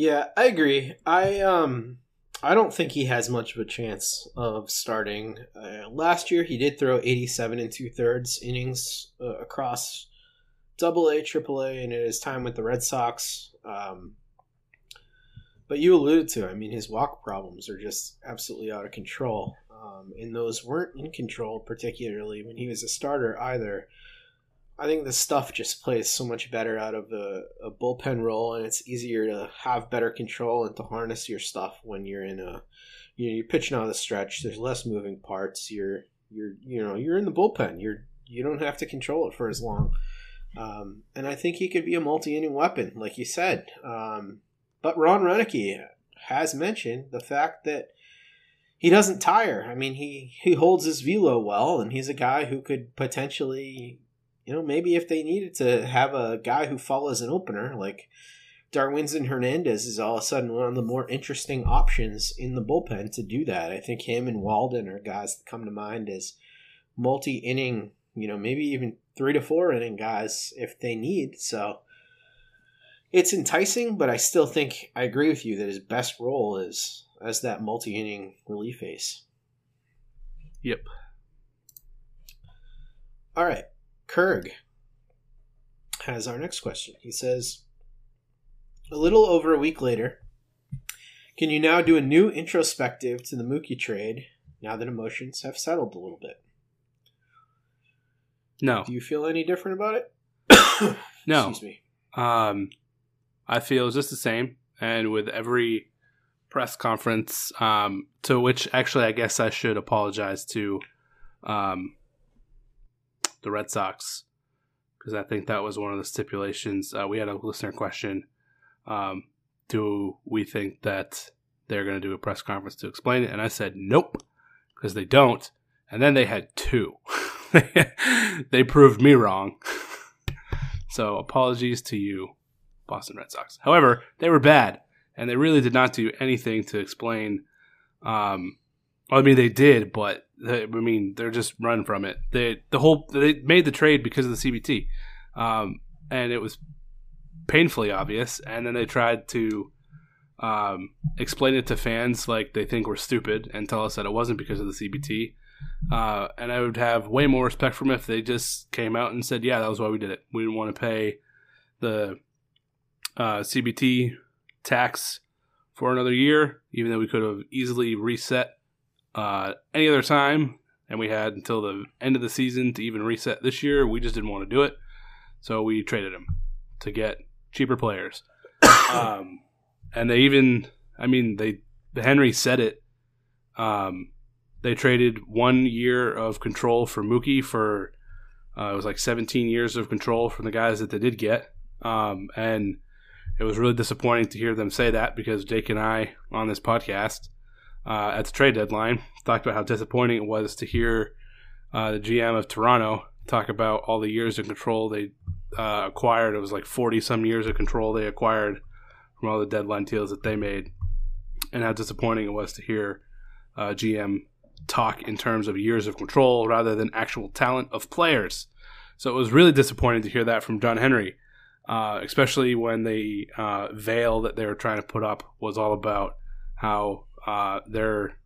Yeah, I agree. I um I don't think he has much of a chance of starting. Uh, last year, he did throw 87 and two thirds innings uh, across Double A, Triple A, and in his time with the Red Sox. Um, but you alluded to, I mean, his walk problems are just absolutely out of control. Um, and those weren't in control, particularly when he was a starter either. I think the stuff just plays so much better out of a, a, bullpen role, and it's easier to have better control and to harness your stuff when you're in a, you know, you're pitching out of the stretch. There's less moving parts. You're, you're, you know, you're in the bullpen. You're, you don't have to control it for as long. Um, and I think he could be a multi-inning weapon, like you said. Um, but Ron Roenicke has mentioned the fact that he doesn't tire. I mean, he he holds his velo well, and he's a guy who could potentially you know, maybe if they needed to have a guy who follows an opener, like Darwinzon Hernandez is all of a sudden one of the more interesting options in the bullpen to do that. I think him and Walden are guys that come to mind as multi inning, you know, maybe even three to four inning guys if they need. So it's enticing, but I still think I agree with you that his best role is as that multi inning relief ace. Yep. All right. Kurg has our next question. He says, a little over a week later, can you now do a new introspective to the Mookie trade now that emotions have settled a little bit? No. Do you feel any different about it? no. Excuse me. Um, I feel just the same. And with every press conference, um, to which actually I guess I should apologize to um, the Red Sox because I think that was one of the stipulations. Uh, we had a listener question: um, Do we think that they're going to do a press conference to explain it? And I said nope because they don't. And then they had two. they proved me wrong. so apologies to you, Boston Red Sox. However, they were bad, and they really did not do anything to explain. Um, I mean, they did, but I mean, they're just run from it. They the whole they made the trade because of the CBT, um, and it was painfully obvious. And then they tried to um, explain it to fans like they think we're stupid and tell us that it wasn't because of the CBT. Uh, and I would have way more respect for them if they just came out and said, "Yeah, that was why we did it. We didn't want to pay the uh, CBT tax for another year, even though we could have easily reset uh, any other time, and we had until the end of the season to even reset this year. We just didn't want to do it, so we traded him to get cheaper players. um, and they even, I mean, they the Henry said it. Um, they traded one year of control for Mookie for uh, it was like 17 years of control from the guys that they did get, um, and it was really disappointing to hear them say that because Jake and I on this podcast uh, at the trade deadline. Talked about how disappointing it was to hear uh, the GM of Toronto talk about all the years of control they uh, acquired. It was like 40 some years of control they acquired from all the deadline deals that they made, and how disappointing it was to hear uh, GM talk in terms of years of control rather than actual talent of players. So it was really disappointing to hear that from John Henry, uh, especially when the uh, veil that they were trying to put up was all about how uh, their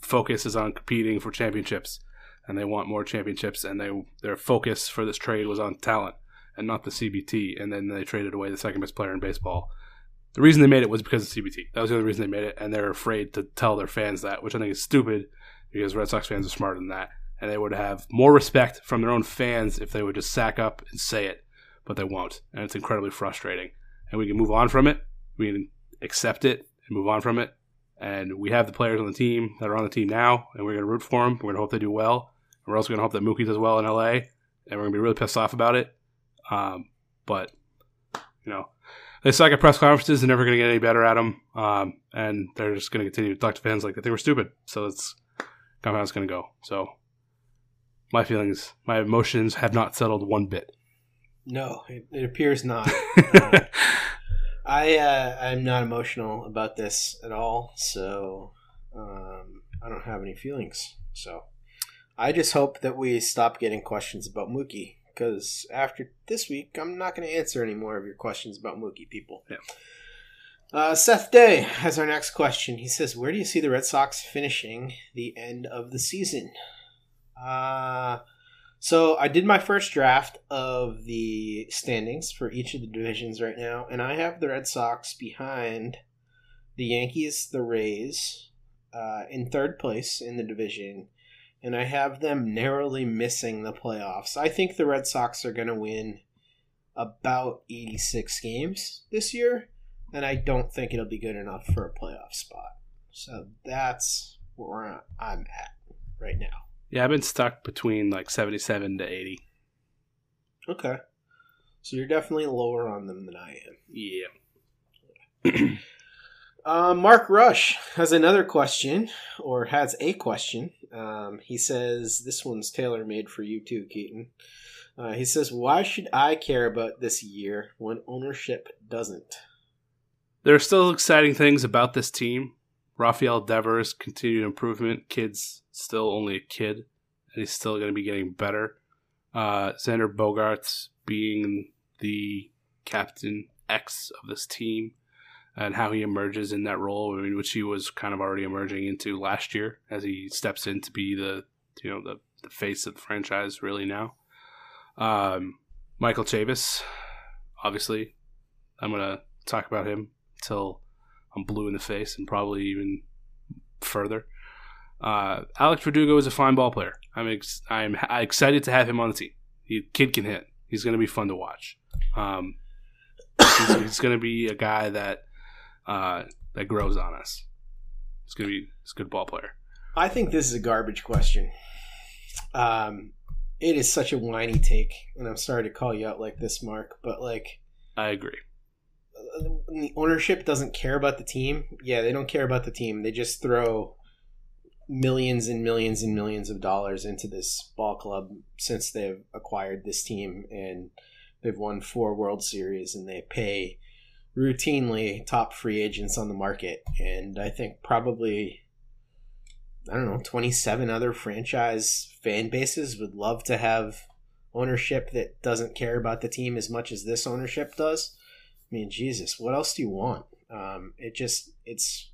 focus is on competing for championships, and they want more championships. And they their focus for this trade was on talent and not the CBT. And then they traded away the second best player in baseball. The reason they made it was because of CBT. That was the only reason they made it, and they're afraid to tell their fans that, which I think is stupid because Red Sox fans are smarter than that, and they would have more respect from their own fans if they would just sack up and say it, but they won't, and it's incredibly frustrating. And we can move on from it. We can accept it and move on from it, And we have the players on the team that are on the team now, and we're going to root for them. We're going to hope they do well. And We're also going to hope that Mookie does well in LA, and we're going to be really pissed off about it. Um, but, you know, they suck at press conferences. They're never going to get any better at them. Um, and they're just going to continue to talk to fans like they were stupid. So it's kind of how it's going to go. So my feelings, my emotions have not settled one bit. No, it, it appears not. Uh, I uh, I'm not emotional about this at all, so um, I don't have any feelings. So I just hope that we stop getting questions about Mookie because after this week, I'm not going to answer any more of your questions about Mookie, people. Yeah. Uh, Seth Day has our next question. He says, "Where do you see the Red Sox finishing the end of the season?" Uh, so I did my first draft of the standings for each of the divisions right now, and I have the Red Sox behind the Yankees, the Rays, uh, in third place in the division, and I have them narrowly missing the playoffs. I think the Red Sox are going to win about 86 games this year, and I don't think it'll be good enough for a playoff spot. So that's where I'm at right now. Yeah, I've been stuck between like 77 to 80. Okay. So you're definitely lower on them than I am. Yeah. Uh, Mark Rush has another question, or has a question. Um, he says, This one's tailor made for you too, Keaton. Uh, he says, Why should I care about this year when ownership doesn't? There are still exciting things about this team. Rafael Devers, continued improvement. Kid's still only a kid, and he's still going to be getting better. Uh, Xander Bogaerts being the captain X of this team and how he emerges in that role, I mean, which he was kind of already emerging into last year as he steps in to be the you know the, the face of the franchise really now. Um, Michael Chavis, obviously, I'm gonna talk about him until I'm blue in the face and probably even further. Uh, Alex Verdugo is a fine ball player. I'm ex- I'm ha- excited to have him on the team. He kid can hit. He's going to be fun to watch. Um, he's, he's going to be a guy that uh, that grows on us. He's going to be he's a good ball player. I think this is a garbage question. Um, it is such a whiny take, and I'm sorry to call you out like this, Mark, but like I agree. the ownership doesn't care about the team. Yeah, they don't care about the team. They just throw millions and millions and millions of dollars into this ball club since they've acquired this team and they've won four World Series and they pay routinely top free agents on the market. And I think probably I don't know, 27 other franchise fan bases would love to have ownership that doesn't care about the team as much as this ownership does. I mean, Jesus, what else do you want? Um, it just it's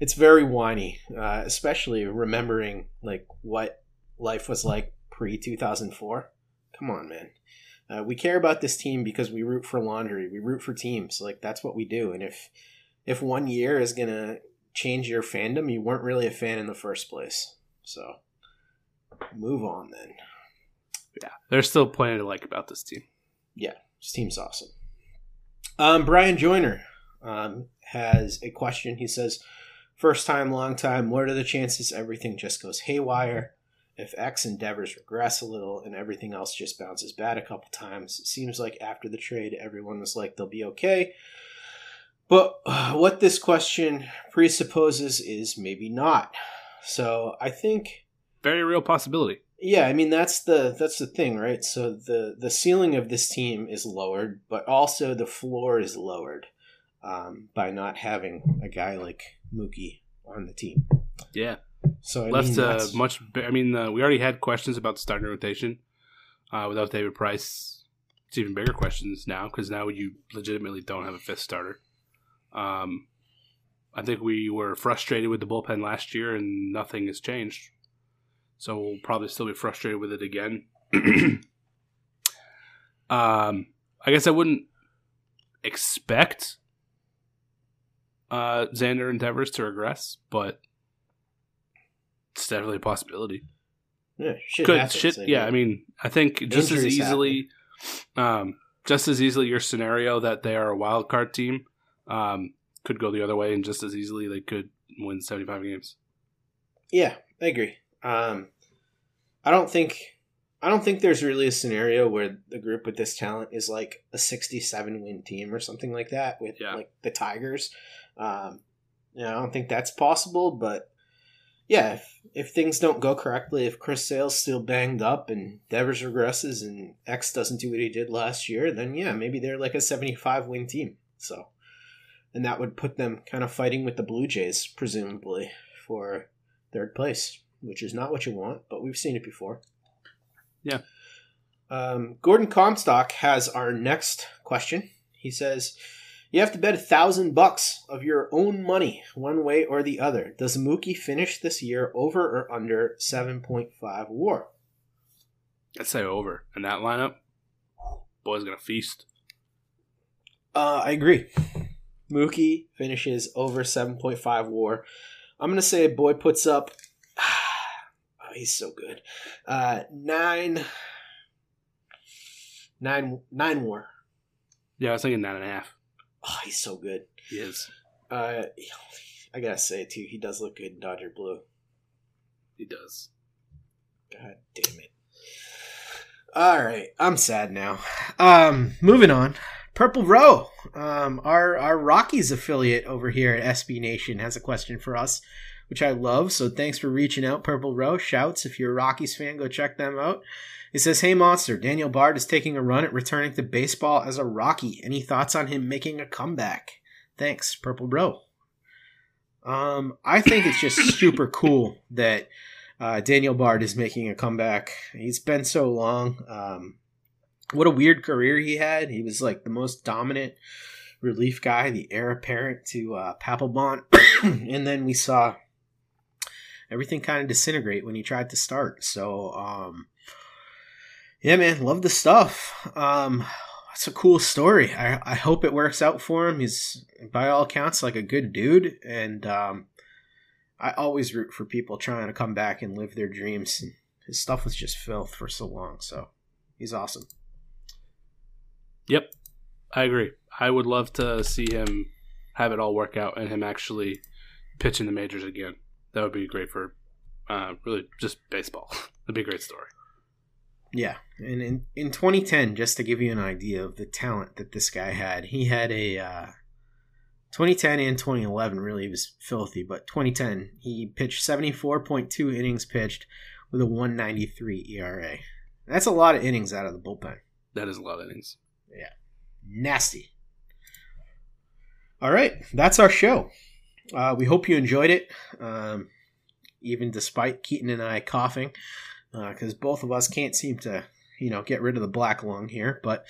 it's very whiny, uh, especially remembering like what life was like pre two thousand four. Come on, man. Uh, we care about this team because we root for laundry. We root for teams. Like that's what we do. And if if one year is gonna change your fandom, you weren't really a fan in the first place. So move on then. Yeah, there's still plenty to like about this team. Yeah, this team's awesome. Um, Brian Joyner um, has a question. He says, First time, long time, what are the chances everything just goes haywire? If X and Devers regress a little and everything else just bounces bad a couple times, it seems like after the trade, everyone was like they'll be okay. But what this question presupposes is maybe not. So I think Very real possibility. yeah, I mean that's the that's the thing, right? So the the ceiling of this team is lowered, but also the floor is lowered um, by not having a guy like Mookie on the team. Yeah, So I left mean, uh, much. I mean, uh, we already had questions about the starting rotation uh, without David Price. It's even bigger questions now because now you legitimately don't have a fifth starter. Um, I think we were frustrated with the bullpen last year, and nothing has changed. So we'll probably still be frustrated with it again. um, I guess I wouldn't expect uh, Xander and Devers to regress, but it's definitely a possibility. yeah, shit Could happens, shit? Yeah, I mean, I think just as easily, um, just as easily your scenario that they are a wild card team um, could go the other way, and just as easily they could win 75 games. Yeah, I agree. Um, I don't think I don't think there's really a scenario where the group with this talent is like a 67 win team or something like that with Yeah. like the Tigers. Um, yeah, I don't think that's possible, but yeah, if, if things don't go correctly, if Chris Sale's still banged up and Devers regresses and X doesn't do what he did last year, then yeah, maybe they're like a 75 win team. So, and that would put them kind of fighting with the Blue Jays, presumably, for third place, which is not what you want, but we've seen it before. Yeah. Um, Gordon Comstock has our next question. He says, "You have to bet a thousand bucks of your own money, one way or the other. Does Mookie finish this year over or under seven point five WAR?" I'd say over. In that lineup, boy's to feast. Uh, I agree. Mookie finishes over 7.5 war. I'm going to say boy puts up. Oh, he's so good. Uh, nine. Nine, nine war. Yeah, I was thinking nine and a half. Oh, he's so good. He is. Uh, I gotta say too, he does look good in Dodger blue. He does. God damn it. All right, I'm sad now. Um, moving on. Purple Row, um, our our Rockies affiliate over here at SB Nation has a question for us, which I love. So thanks for reaching out, Purple Row. Shouts if you're a Rockies fan, go check them out. It says, "Hey Monster, Daniel Bard is taking a run at returning to baseball as a Rocky. Any thoughts on him making a comeback? Thanks, Purple Bro." Um, I think it's just super cool that uh, Daniel Bard is making a comeback. He's been so long. Um, what a weird career he had. He was like the most dominant relief guy, the heir apparent to uh, Papelbon, and then we saw everything kind of disintegrate when he tried to start. So, um, yeah, man, love the stuff. Um, it's a cool story. I, I hope it works out for him. He's by all accounts like a good dude, and um, I always root for people trying to come back and live their dreams. And his stuff was just filth for so long, so he's awesome. Yep, I agree. I would love to see him have it all work out and him actually pitch in the majors again. That would be great for uh, really just baseball. That'd be a great story. Yeah, and in in 2010, just to give you an idea of the talent that this guy had, he had a uh, 2010 and 2011 really was filthy, but 2010 he pitched 74.2 innings pitched with a 193 ERA. That's a lot of innings out of the bullpen. That is a lot of innings. Yeah. Nasty. All right, that's our show. Uh, we hope you enjoyed it, um, even despite Keaton and I coughing, because both of us can't seem to, you know, get rid of the black lung here. But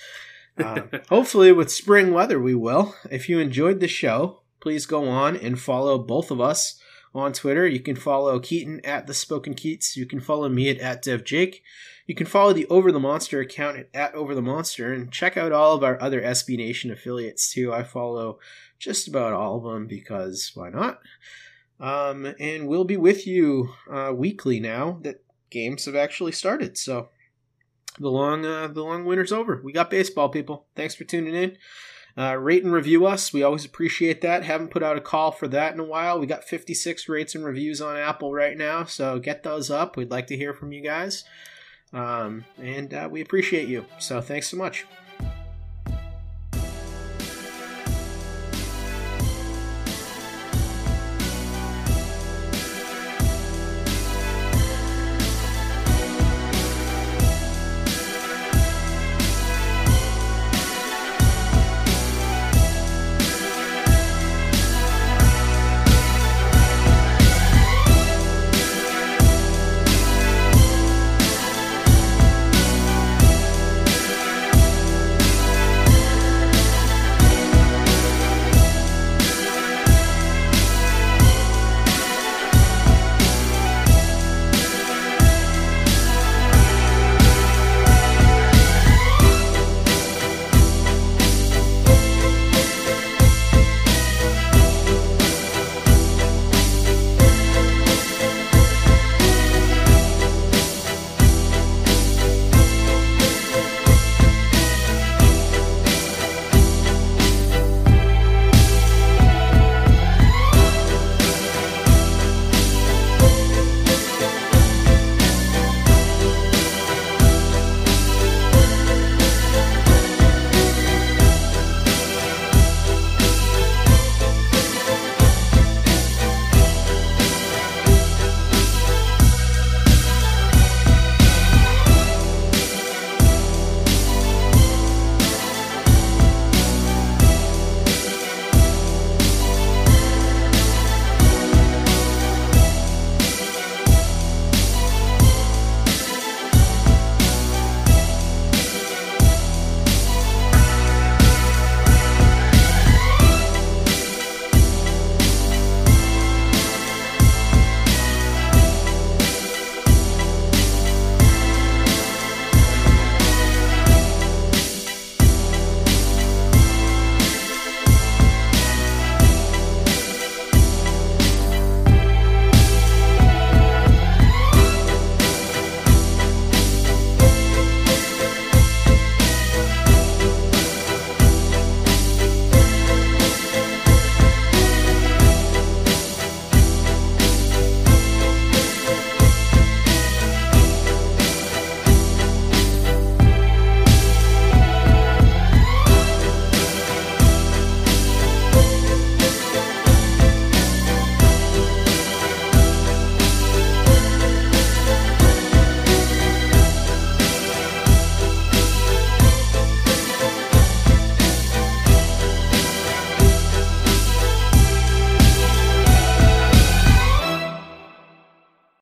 um, hopefully, with spring weather, we will. If you enjoyed the show, please go on and follow both of us on Twitter. You can follow Keaton at the Spoken Keats. You can follow me at, at DevJake. You can follow the Over the Monster account at, at Over the Monster and check out all of our other SB Nation affiliates too. I follow just about all of them because why not? Um, and we'll be with you uh, weekly now that games have actually started. So the long uh, the long winter's over. We got baseball, people. Thanks for tuning in. Uh, rate and review us. We always appreciate that. Haven't put out a call for that in a while. We got 56 rates and reviews on Apple right now, so get those up. We'd like to hear from you guys. Um, and uh, we appreciate you. So thanks so much.